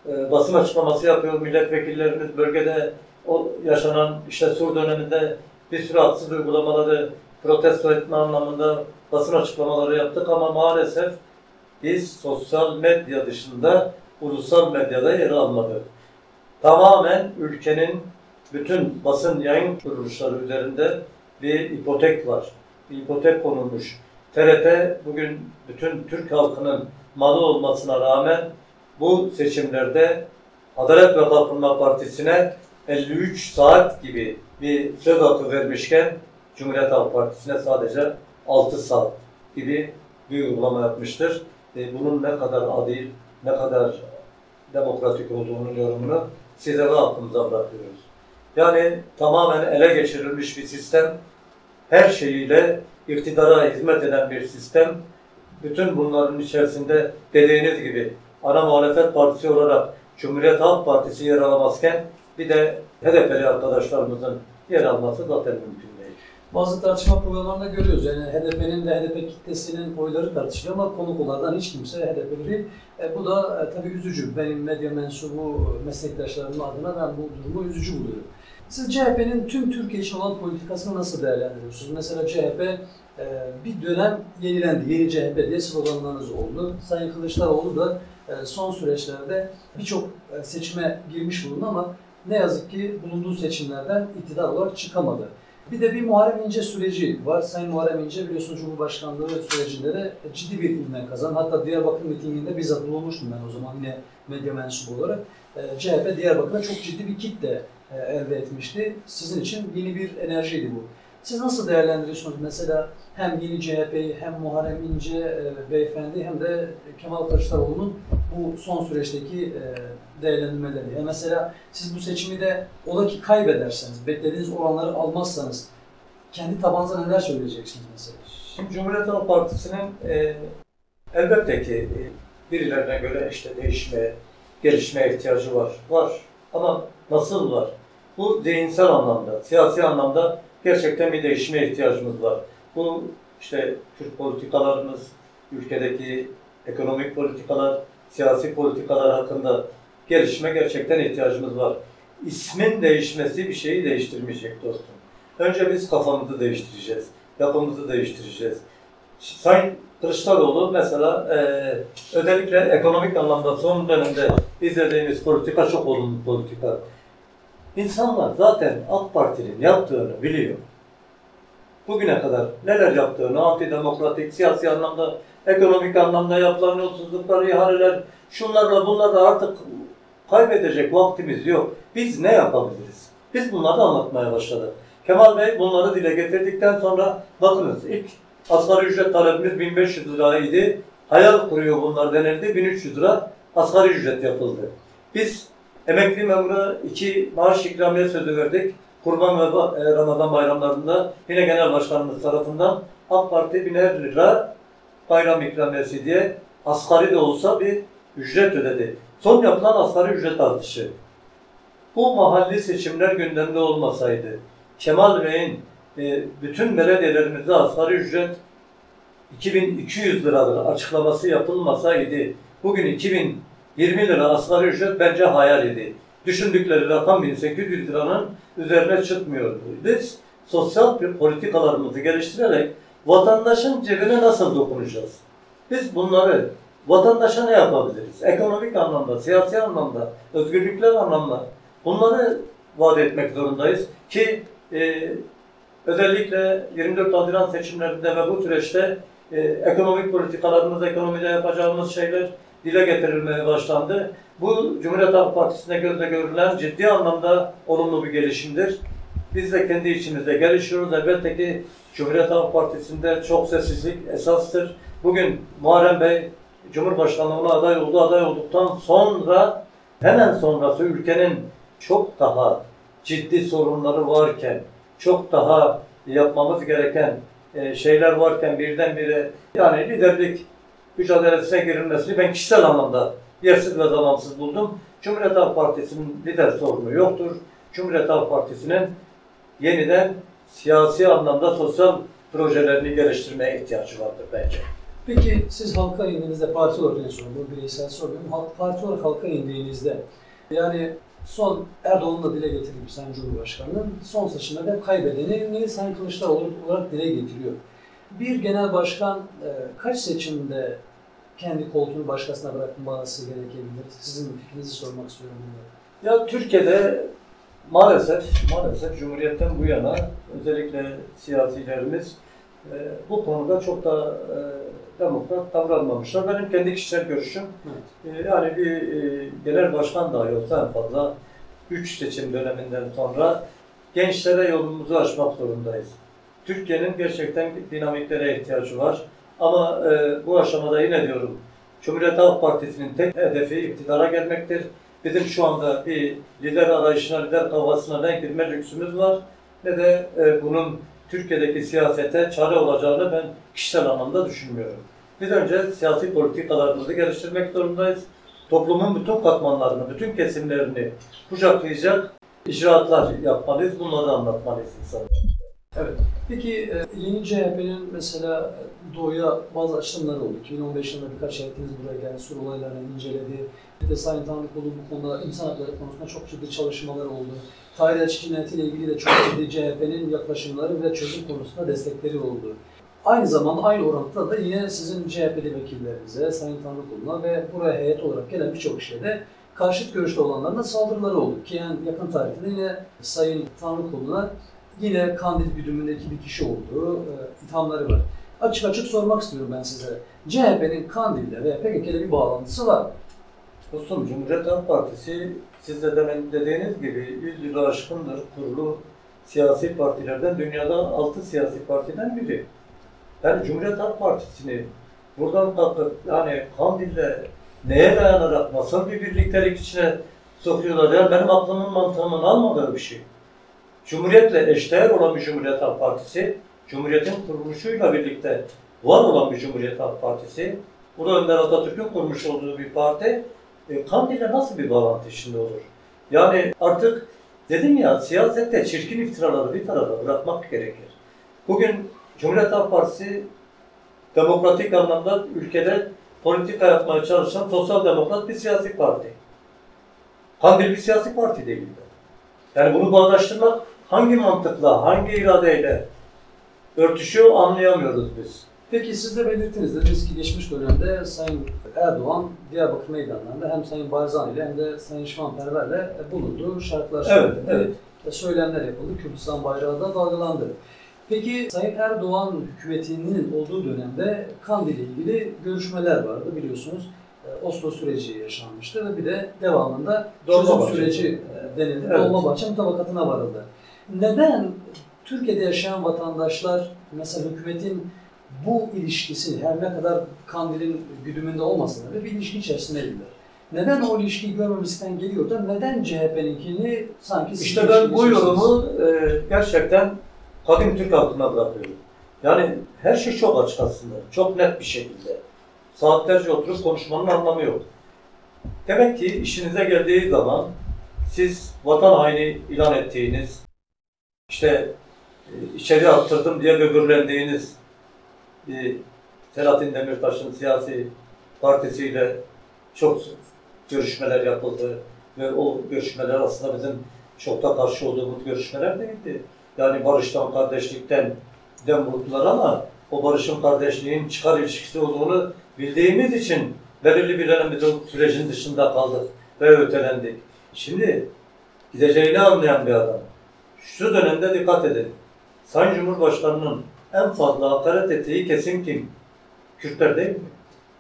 e, basın açıklaması yapıyor milletvekillerimiz bölgede o yaşanan işte sur döneminde bir sürü haksız uygulamaları protesto etme anlamında basın açıklamaları yaptık ama maalesef biz sosyal medya dışında ulusal medyada yer almadık. Tamamen ülkenin bütün basın yayın kuruluşları üzerinde bir ipotek var. Bir ipotek konulmuş. TRT bugün bütün Türk halkının malı olmasına rağmen bu seçimlerde Adalet ve Kalkınma Partisi'ne 53 saat gibi bir söz hakkı vermişken Cumhuriyet Halk Partisi'ne sadece 6 saat gibi bir uygulama yapmıştır. E, bunun ne kadar adil, ne kadar demokratik olduğunun yorumunu size ve halkımıza bırakıyoruz. Yani tamamen ele geçirilmiş bir sistem, her şeyiyle iktidara hizmet eden bir sistem. Bütün bunların içerisinde dediğiniz gibi ana muhalefet partisi olarak Cumhuriyet Halk Partisi yer alamazken bir de HDP'li arkadaşlarımızın yer alması zaten mümkün. Bazı tartışma programlarında görüyoruz. Yani HDP'nin de HDP kitlesinin oyları tartışılıyor ama konuklardan hiç kimse HDP'li. E, bu da e, tabii üzücü. Benim medya mensubu meslektaşlarımın adına ben bu durumu üzücü buluyorum. Siz CHP'nin tüm Türkiye için olan politikasını nasıl değerlendiriyorsunuz? Mesela CHP e, bir dönem yenilendi. Yeni CHP diye sloganlarınız oldu. Sayın Kılıçdaroğlu da e, son süreçlerde birçok e, seçime girmiş bulundu ama ne yazık ki bulunduğu seçimlerden iktidar olarak çıkamadı. Bir de bir Muharrem İnce süreci var. Sayın Muharrem İnce biliyorsunuz Cumhurbaşkanlığı sürecinde de ciddi bir ivme kazan. Hatta Diyarbakır mitinginde bizzat bulunmuştum ben o zaman yine medya mensubu olarak. E, CHP Diyarbakır'da çok ciddi bir kitle e, elde etmişti. Sizin için yeni bir enerjiydi bu. Siz nasıl değerlendiriyorsunuz mesela hem yeni CHP'yi hem Muharrem İnce e, beyefendi hem de Kemal Kılıçdaroğlu'nun bu son süreçteki e, değerlendirmeleri. Yani mesela siz bu seçimi de ola ki kaybederseniz, beklediğiniz oranları almazsanız kendi tabanınıza neler söyleyeceksiniz mesela? Şimdi Cumhuriyet Halk Partisi'nin e, elbette ki e, birilerine göre işte değişme, gelişmeye ihtiyacı var. Var. Ama nasıl var? Bu zihinsel anlamda, siyasi anlamda gerçekten bir değişime ihtiyacımız var. Bu işte Türk politikalarımız, ülkedeki ekonomik politikalar, siyasi politikalar hakkında gelişme gerçekten ihtiyacımız var. İsmin değişmesi bir şeyi değiştirmeyecek dostum. Önce biz kafamızı değiştireceğiz, yapımızı değiştireceğiz. Sayın Kılıçdaroğlu mesela eee özellikle ekonomik anlamda son dönemde izlediğimiz politika çok olumlu politika. İnsanlar zaten AK Parti'nin yaptığını biliyor. Bugüne kadar neler yaptığını, antidemokratik, siyasi anlamda, ekonomik anlamda yapılan yolsuzluklar, ihaleler, şunlarla bunlarla artık kaybedecek vaktimiz yok. Biz ne yapabiliriz? Biz bunları anlatmaya başladık. Kemal Bey bunları dile getirdikten sonra bakınız ilk asgari ücret talebimiz 1500 liraydı. Hayal kuruyor bunlar denildi. 1300 lira asgari ücret yapıldı. Biz emekli memura iki maaş ikramiye sözü verdik. Kurban ve e, Ramazan bayramlarında yine genel başkanımız tarafından AK Parti biner lira bayram ikramiyesi diye asgari de olsa bir ücret ödedi. Son yapılan asgari ücret artışı. Bu mahalli seçimler gündemde olmasaydı, Kemal Bey'in e, bütün belediyelerimizde asgari ücret 2200 liradır açıklaması yapılmasaydı, bugün 20 lira asgari ücret bence hayal idi. Düşündükleri rakam 1800 liranın üzerine çıkmıyordu. Biz sosyal bir politikalarımızı geliştirerek vatandaşın cebine nasıl dokunacağız? Biz bunları vatandaşa ne yapabiliriz? Ekonomik anlamda, siyasi anlamda, özgürlükler anlamda bunları vaat etmek zorundayız ki e, özellikle 24 Haziran seçimlerinde ve bu süreçte e, ekonomik politikalarımız, ekonomide yapacağımız şeyler dile getirilmeye başlandı. Bu Cumhuriyet Halk Partisi'ne gözle görülen ciddi anlamda olumlu bir gelişimdir. Biz de kendi içimizde gelişiyoruz. Elbette ki Cumhuriyet Halk Partisi'nde çok sessizlik esastır. Bugün Muharrem Bey Cumhurbaşkanlığına aday oldu. Aday olduktan sonra hemen sonrası ülkenin çok daha ciddi sorunları varken, çok daha yapmamız gereken e, şeyler varken birdenbire yani liderlik mücadelesine girilmesini ben kişisel anlamda yersiz ve zamansız buldum. Cumhuriyet Halk Partisi'nin lider sorunu yoktur. Cumhuriyet Halk Partisi'nin yeniden siyasi anlamda sosyal projelerini geliştirmeye ihtiyacı vardır bence. Peki siz halka indiğinizde parti olarak ne sorun? Bu bireysel sormuyorum. Halk, parti olarak halka indiğinizde yani son Erdoğan'ın da dile getirdiği Sayın Cumhurbaşkanı'nın son seçimlerde hep kaybedenini Sayın Kılıçdaroğlu olarak dile getiriyor. Bir genel başkan e, kaç seçimde kendi koltuğunu başkasına bırakması gerekebilir? Sizin fikrinizi sormak istiyorum. burada. Ya Türkiye'de maalesef maalesef Cumhuriyet'ten bu yana özellikle siyasilerimiz e, bu konuda çok da e, demokrat davranmamışlar. Benim kendi kişisel görüşüm e, yani bir e, genel başkan dahi olsa en fazla 3 seçim döneminden sonra gençlere yolumuzu açmak zorundayız. Türkiye'nin gerçekten dinamiklere ihtiyacı var. Ama e, bu aşamada yine diyorum Cumhuriyet Halk Partisi'nin tek hedefi iktidara gelmektir. Bizim şu anda bir lider arayışına, lider kavgasına ne girme lüksümüz var ne de e, bunun Türkiye'deki siyasete çare olacağını ben kişisel anlamda düşünmüyorum. Biz önce siyasi politikalarımızı geliştirmek zorundayız. Toplumun bütün katmanlarını, bütün kesimlerini kucaklayacak icraatlar yapmalıyız. Bunları anlatmalıyız insanlara. Evet. Peki e, yeni CHP'nin mesela doğuya bazı açılımları oldu. 2015 yılında birkaç heyetiniz buraya geldi, sur olaylarını inceledi. Bir de Sayın Tanrıkoğlu bu konuda insan hakları konusunda çok ciddi çalışmalar oldu. Tahir Elçi cinayetiyle ilgili de çok ciddi CHP'nin yaklaşımları ve çözüm konusunda destekleri oldu. Aynı zamanda aynı orantıda da yine sizin CHP'li vekillerinize, Sayın Tanrıkoğlu'na ve buraya heyet olarak gelen birçok kişiye karşıt görüşte olanların da saldırıları oldu. Ki yani yakın tarihte yine Sayın Tanrıkoğlu'na yine Kandil güdümündeki bir kişi olduğu e, ithamları var. Açık açık sormak istiyorum ben size. CHP'nin Kandil'le ve PKK'le bir bağlantısı var. mı? Dostum Cumhuriyet Halk Partisi siz de demin dediğiniz gibi 100 yılı aşkındır kurulu siyasi partilerden dünyada 6 siyasi partiden biri. Yani Cumhuriyet Halk Partisi'ni buradan kalkıp yani Kandil'le neye dayanarak nasıl bir birliktelik içine sokuyorlar yani benim aklımın mantığımın almadığı bir şey. Cumhuriyetle eşdeğer olan bir Cumhuriyet Halk Partisi, Cumhuriyet'in kuruluşuyla birlikte var olan bir Cumhuriyet Halk Partisi, bu da Önder Atatürk'ün kurmuş olduğu bir parti, e, Kandil'le nasıl bir bağlantı içinde olur? Yani artık dedim ya siyasette çirkin iftiraları bir tarafa bırakmak gerekir. Bugün Cumhuriyet Halk Partisi demokratik anlamda ülkede politika yapmaya çalışan sosyal demokrat bir siyasi parti. Kandil bir siyasi parti değil. Yani bunu bağdaştırmak hangi mantıkla, hangi iradeyle örtüşüyor anlayamıyoruz biz. Peki siz de belirttiniz dediniz ki geçmiş dönemde Sayın Erdoğan Diyarbakır meydanlarında hem Sayın Barzani ile hem de Sayın Şivanperver'le e, bulundu. Şarkılar Evet, söyledi. evet. E, Söylemler yapıldı. Kürdistan bayrağı da dalgalandı. Peki Sayın Erdoğan hükümetinin olduğu dönemde Kandil ile ilgili görüşmeler vardı biliyorsunuz. E, Oslo süreci yaşanmıştı ve bir de devamında çözüm Dolmabahçe. süreci e, denildi. Evet. Dolmabahçe mutabakatına varıldı. Neden Türkiye'de yaşayan vatandaşlar mesela hükümetin bu ilişkisi her ne kadar Kandil'in güdümünde olmasa da bir ilişki içerisindeydiler. Neden o ilişkiyi görmemizden geliyor da neden CHP'ninkini sanki İşte ben bu yorumu e, gerçekten kadim Türk halkına bırakıyorum. Yani her şey çok açık aslında. Çok net bir şekilde. Saatlerce oturup konuşmanın anlamı yok. Demek ki işinize geldiği zaman siz vatan haini ilan ettiğiniz, işte e, içeri attırdım diye böbürlendiğiniz e, Selahattin Demirtaş'ın siyasi partisiyle çok görüşmeler yapıldı ve o görüşmeler aslında bizim çok da karşı olduğumuz görüşmeler değildi. Yani barıştan, kardeşlikten dem vurdular ama o barışın, kardeşliğin çıkar ilişkisi olduğunu bildiğimiz için belirli bir dönem biz sürecin dışında kaldık ve ötelendik. Şimdi gideceğini anlayan bir adam. Şu dönemde dikkat edin. Sayın Cumhurbaşkanı'nın en fazla hakaret ettiği kesim kim? Kürtler değil mi?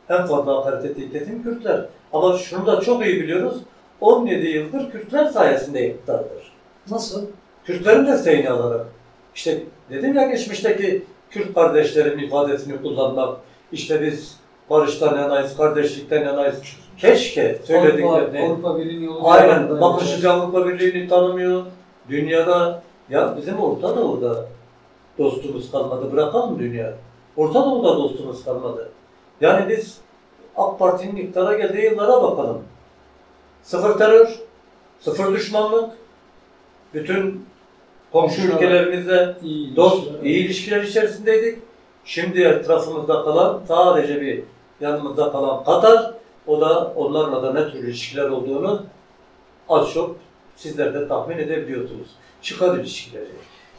En fazla hakaret ettiği kesim Kürtler. Ama şunu da çok iyi biliyoruz. 17 yıldır Kürtler sayesinde iktidardır. Nasıl? Kürtlerin desteğini alarak. İşte dedim ya geçmişteki Kürt kardeşlerin ifadesini kullanmak. İşte biz barıştan yanayız, kardeşlikten yanayız. Keşke söylediklerini. Avrupa Birliği'nin yolu Aynen. Bakın şimdi Avrupa Birliği'ni tanımıyor. Dünyada ya bizim Orta Doğu'da dostumuz kalmadı. Bırakalım dünya. Orta Doğu'da dostumuz kalmadı. Yani biz AK Parti'nin iktidara geldiği yıllara bakalım. Sıfır terör, sıfır düşmanlık, bütün komşu ülkelerimizle iyi dost, ilişkiler. iyi ilişkiler içerisindeydik. Şimdi etrafımızda kalan sadece bir yanımızda kalan Katar, o da onlarla da ne tür ilişkiler olduğunu az çok sizler de tahmin edebiliyorsunuz. Çıkar ilişkileri.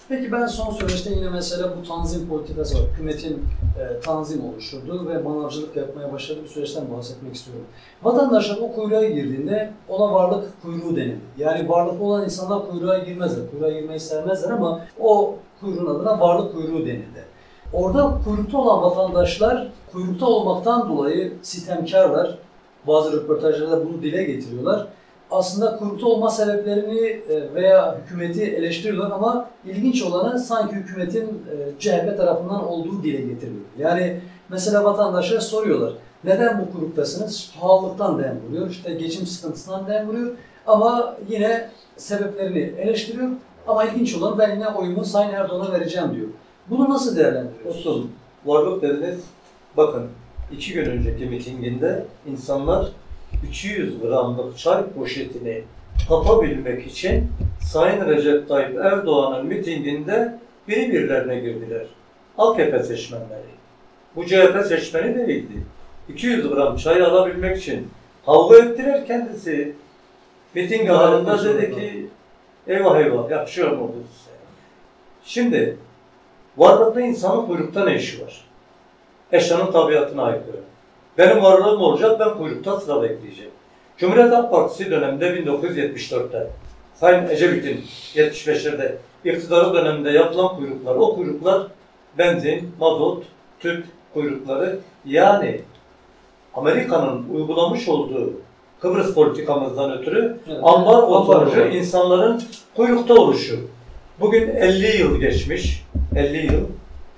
Peki ben son süreçte yine mesela bu tanzim politikası var. Hükümetin e, tanzim oluşturduğu ve manavcılık yapmaya başladığı bir süreçten bahsetmek istiyorum. Vatandaşlar o kuyruğa girdiğinde ona varlık kuyruğu denildi. Yani varlıklı olan insanlar kuyruğa girmezler. Kuyruğa girmeyi sevmezler ama o kuyruğun adına varlık kuyruğu denildi. Orada kuyrukta olan vatandaşlar kuyrukta olmaktan dolayı sitemkarlar. Bazı röportajlarda bunu dile getiriyorlar aslında kuyrukta olma sebeplerini e, veya hükümeti eleştiriyorlar ama ilginç olanı sanki hükümetin e, CHP tarafından olduğu dile getiriliyor. Yani mesela vatandaşlara soruyorlar. Neden bu kuyruktasınız? Pahalılıktan dem vuruyor, işte geçim sıkıntısından dem vuruyor ama yine sebeplerini eleştiriyor. Ama ilginç olan ben yine oyumu Sayın Erdoğan'a vereceğim diyor. Bunu nasıl değerlendiriyorsunuz? Olsun. Varlık dediniz. Bakın iki gün önceki mitinginde insanlar 200 gramlık çay poşetini kapabilmek için Sayın Recep Tayyip Erdoğan'ın mitinginde birbirlerine girdiler. AKP seçmenleri. Bu CHP seçmeni değildi. 200 gram çay alabilmek için kavga ettiler kendisi. Miting başarılı. dedi ki eyvah eyvah yakışıyor mu bu size? Şimdi varlıklı insanın kuyrukta ne işi var? Eşyanın tabiatına aykırı. Benim varlığım olacak, ben kuyrukta sıra bekleyeceğim. Cumhuriyet Halk Partisi döneminde 1974'te, Sayın Ecevit'in 75'lerde iktidarı döneminde yapılan kuyruklar, o kuyruklar benzin, mazot, tüp kuyrukları yani Amerika'nın uygulamış olduğu Kıbrıs politikamızdan ötürü Evet. ambar otorucu insanların kuyrukta oluşu. Bugün 50 yıl geçmiş. 50 yıl.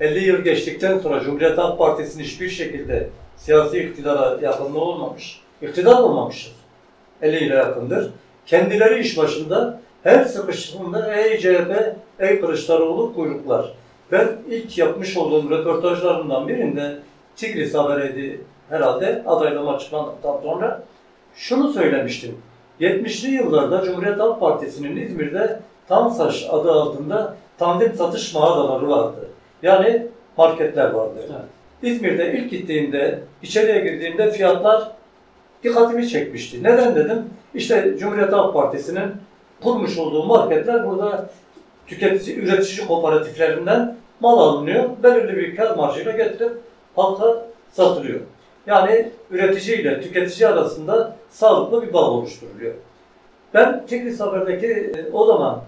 50 yıl geçtikten sonra Cumhuriyet Halk Partisi'nin hiçbir şekilde siyasi iktidara yakınlığı olmamış. İktidar olmamışız. 50 yıla yakındır. Kendileri iş başında her sıkıştığında ey CHP, ey Kılıçdaroğlu kuyruklar. Ben ilk yapmış olduğum röportajlarımdan birinde Tigris Haberiydi herhalde adaylama açıklandıktan sonra şunu söylemiştim. 70'li yıllarda Cumhuriyet Halk Partisi'nin İzmir'de Tamsaş adı altında tandim satış mağazaları vardı. Yani marketler vardı. Evet. İzmir'de ilk gittiğimde, içeriye girdiğimde fiyatlar dikkatimi çekmişti. Neden dedim? İşte Cumhuriyet Halk Partisi'nin kurmuş olduğu marketler burada tüketici, üretici kooperatiflerinden mal alınıyor. Belirli bir kar marjıyla getirip halka satılıyor. Yani üretici ile tüketici arasında sağlıklı bir bağ oluşturuluyor. Ben Tigris Haber'deki e, o zaman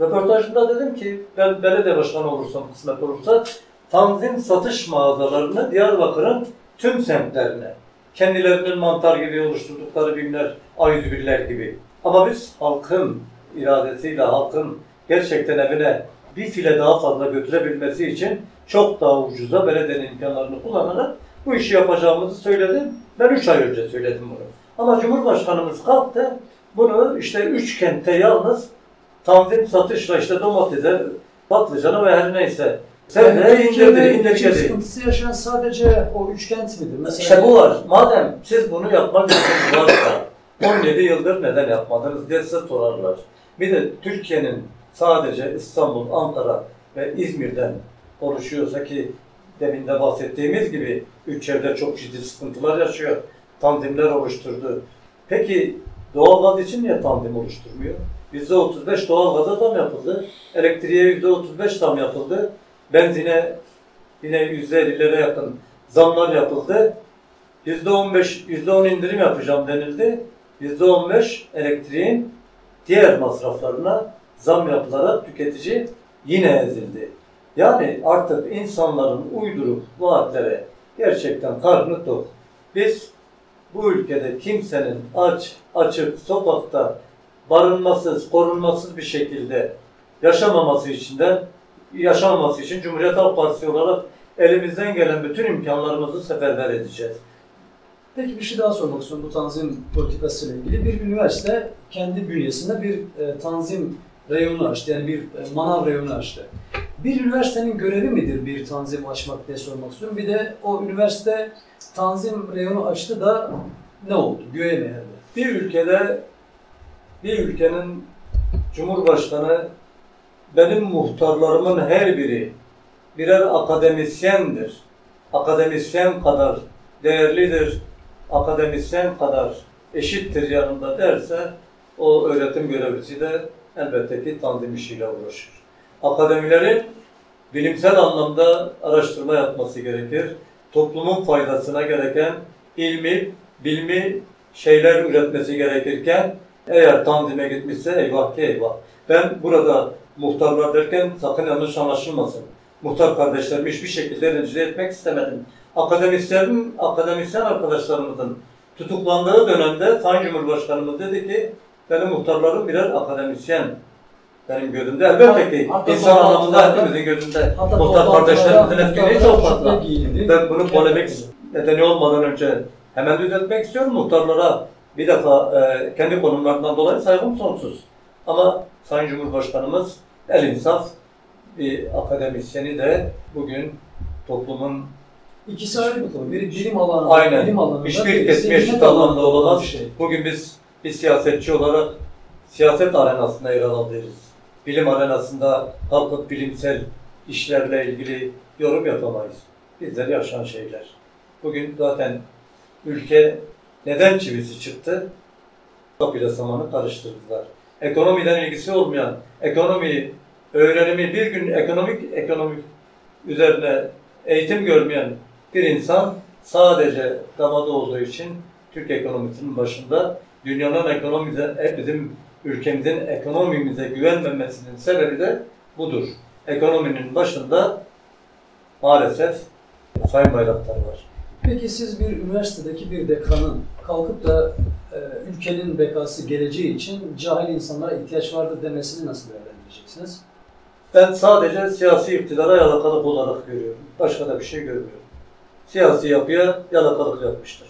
röportajımda dedim ki ben belediye başkanı olursam kısmet olursa tanzim satış mağazalarını Diyarbakır'ın tüm semtlerine kendilerinin mantar gibi oluşturdukları bimler, ayüzübiller gibi. Ama biz halkın iradesiyle halkın gerçekten evine bir file daha fazla götürebilmesi için çok daha ucuza belediyenin imkanlarını kullanarak bu işi yapacağımızı söyledim. Ben 3 ay önce söyledim bunu. Ama Cumhurbaşkanımız kalktı bunu işte üç kentte yalnız tanzim satışla işte domatese, patlıcana ve her neyse Yani sebzeye indirdi, indirgedi. sıkıntısı yaşayan sadece o üç kent midir? Mesela İşte bu var. Madem siz bunu yapmak için varsa 17 yıldır neden yapmadınız diye size sorarlar. Bir de Türkiye'nin sadece İstanbul, Ankara ve İzmir'den oluşuyorsa ki demin de bahsettiğimiz gibi üç yerde çok ciddi sıkıntılar yaşıyor. Tanzimler oluşturdu. Peki doğalgaz için niye tanzim oluşturmuyor? %35 doğalgaza zam yapıldı. Elektriğe %35 zam yapıldı. Benzine yine %50'lere yakın zamlar yapıldı. %15, %10 indirim yapacağım denildi. %15 elektriğin diğer masraflarına zam yapılarak tüketici yine ezildi. Yani artık insanların uydurup vaatlere gerçekten karnı tok. Biz bu ülkede kimsenin aç, açık, sokakta barınmasız, korunmasız bir şekilde yaşamaması için de yaşamaması için Cumhuriyet Halk Partisi olarak elimizden gelen bütün imkanlarımızı seferber edeceğiz. Peki bir şey daha sormak istiyorum bu tanzim politikası ile ilgili. Bir üniversite kendi bünyesinde bir e, tanzim reyonu açtı. Yani bir e, manav reyonu açtı. Bir üniversitenin görevi midir bir tanzim açmak diye sormak istiyorum. Bir de o üniversite tanzim reyonu açtı da ne oldu? Göğe mi? Bir ülkede bir ülkenin Cumhurbaşkanı benim muhtarlarımın her biri birer akademisyendir. Akademisyen kadar değerlidir, akademisyen kadar eşittir yanında derse o öğretim görevlisi de elbette ki tanzim işiyle uğraşır. Akademilerin bilimsel anlamda araştırma yapması gerekir. Toplumun faydasına gereken ilmi, bilmi şeyler üretmesi gerekirken eğer tanzime gitmişse eyvah ki eyvah. Ben burada muhtarlar derken sakın yanlış anlaşılmasın. Muhtar kardeşlerimi hiçbir şekilde rencide etmek istemedim. Akademisyenin, akademisyen arkadaşlarımızın tutuklandığı dönemde Sayın Cumhurbaşkanımız dedi ki benim muhtarlarım birer akademisyen. Benim gözümde elbette ki Hatta insan anlamında hepimizin gözünde muhtar kardeşlerimizin etkinliği çok fazla. Ben bunu polemik nedeni olmadan önce hemen düzeltmek istiyorum. Muhtarlara bir defa e, kendi konumlarından dolayı saygım sonsuz. Ama Sayın Cumhurbaşkanımız el insaf bir akademisyeni de bugün toplumun İkisi ayrı bir konu. Biri bilim alanında, Aynen. bilim alanında, hiçbir kesme eşit alanında olamaz. şey. Bugün biz bir siyasetçi olarak siyaset arenasında yer alabiliriz. Bilim arenasında kalkıp bilimsel işlerle ilgili yorum yapamayız. Bizler yaşanan şeyler. Bugün zaten ülke neden çivisi çıktı? Kapıyla samanı karıştırdılar. Ekonomiden ilgisi olmayan, ekonomi, öğrenimi bir gün ekonomik ekonomik üzerine eğitim görmeyen bir insan sadece damada olduğu için Türk ekonomisinin başında dünyanın ekonomimize, bizim ülkemizin ekonomimize güvenmemesinin sebebi de budur. Ekonominin başında maalesef Sayın Bayraktar var. Peki siz bir üniversitedeki bir dekanın kalkıp da e, ülkenin bekası geleceği için cahil insanlara ihtiyaç vardır demesini nasıl değerlendireceksiniz? Ben sadece siyasi iktidara yalakalık olarak görüyorum. Başka da bir şey görmüyorum. Siyasi yapıya yalakalık yapmıştır.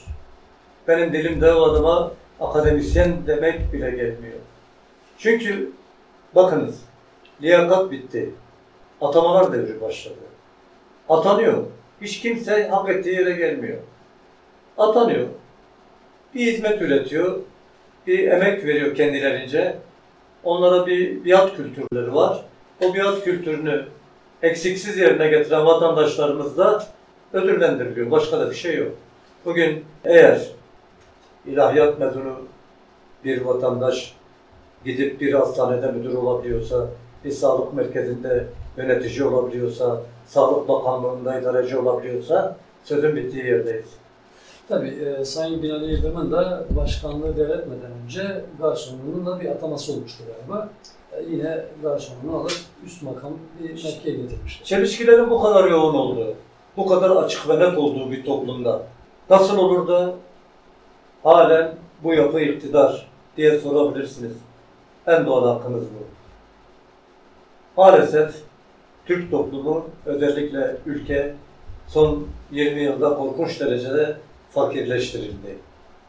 Benim dilimde o adama akademisyen demek bile gelmiyor. Çünkü bakınız, liyakat bitti. Atamalar devri başladı. Atanıyor. Hiç kimse hak ettiği yere gelmiyor. Atanıyor. Bir hizmet üretiyor. Bir emek veriyor kendilerince. Onlara bir biat kültürleri var o biat kültürünü eksiksiz yerine getiren vatandaşlarımız da ödüllendiriliyor. Başka da bir şey yok. Bugün eğer ilahiyat mezunu bir vatandaş gidip bir hastanede müdür olabiliyorsa, bir sağlık merkezinde yönetici olabiliyorsa, Sağlık Bakanlığı'nda idareci olabiliyorsa sözün bittiği yerdeyiz. Tabii e, Sayın Binali Yıldırım'ın da başkanlığı devretmeden önce garsonluğunun da bir ataması olmuştu galiba. E, yine garsonluğunu alıp üst makam bir mevkiye getirmişti. Çelişkilerin bu kadar yoğun olduğu, bu kadar açık ve net olduğu bir toplumda nasıl olur da halen bu yapı iktidar diye sorabilirsiniz. En doğal hakkınız bu. Maalesef Türk toplumu özellikle ülke son 20 yılda korkunç derecede fakirleştirildi.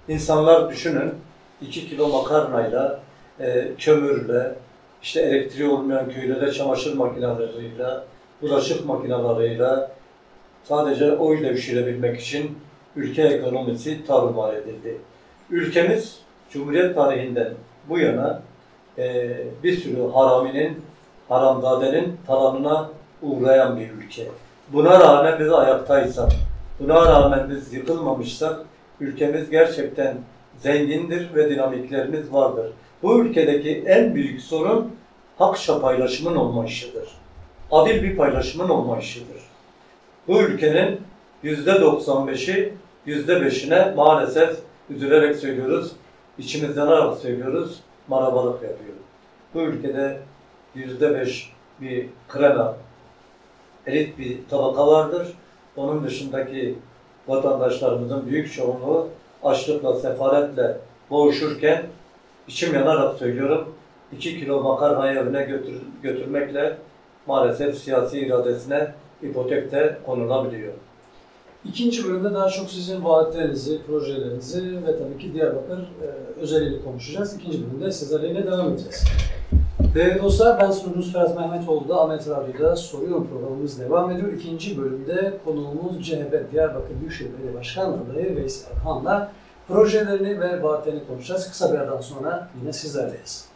İnsanlar düşünün 2 kilo makarnayla, e, kömürle, işte elektriği olmayan köylere çamaşır makineleriyle, bulaşık makineleriyle sadece o ile pişirebilmek için ülke ekonomisi tarumar edildi. Ülkemiz Cumhuriyet tarihinden bu yana e, bir sürü haraminin, haramzadenin talanına uğrayan bir ülke. Buna rağmen biz ayaktaysak, buna rağmen biz yıkılmamışsak ülkemiz gerçekten zengindir ve dinamiklerimiz vardır. Bu ülkedeki en büyük sorun hakça paylaşımın olmayışıdır. Adil bir paylaşımın olmayışıdır. Bu ülkenin yüzde 95'i yüzde beşine maalesef üzülerek söylüyoruz, içimizden yanarak söylüyoruz, marabalık yapıyor. Bu ülkede yüzde beş bir krema, elit bir tabaka vardır. Onun dışındaki vatandaşlarımızın büyük çoğunluğu açlıkla, sefaletle boğuşurken içim yanarak söylüyorum, 2 kilo makarnayı evine götür, götürmekle maalesef siyasi iradesine ipotekte konulabiliyor. İkinci bölümde daha çok sizin vaatlerinizi, projelerinizi ve tabii ki Diyarbakır e, özeliyle konuşacağız. İkinci bölümde sizlerle devam edeceğiz. Değerli dostlar, ben sunucunuz Ferhat Mehmetoğlu Ahmet Radyo'da Soruyorum programımız devam ediyor. İkinci bölümde konuğumuz CHP Diyarbakır Büyükşehir Belediye Başkan adayı Veysel Han'la projelerini ve vaatlerini konuşacağız. Kısa bir aradan sonra yine sizlerleyiz.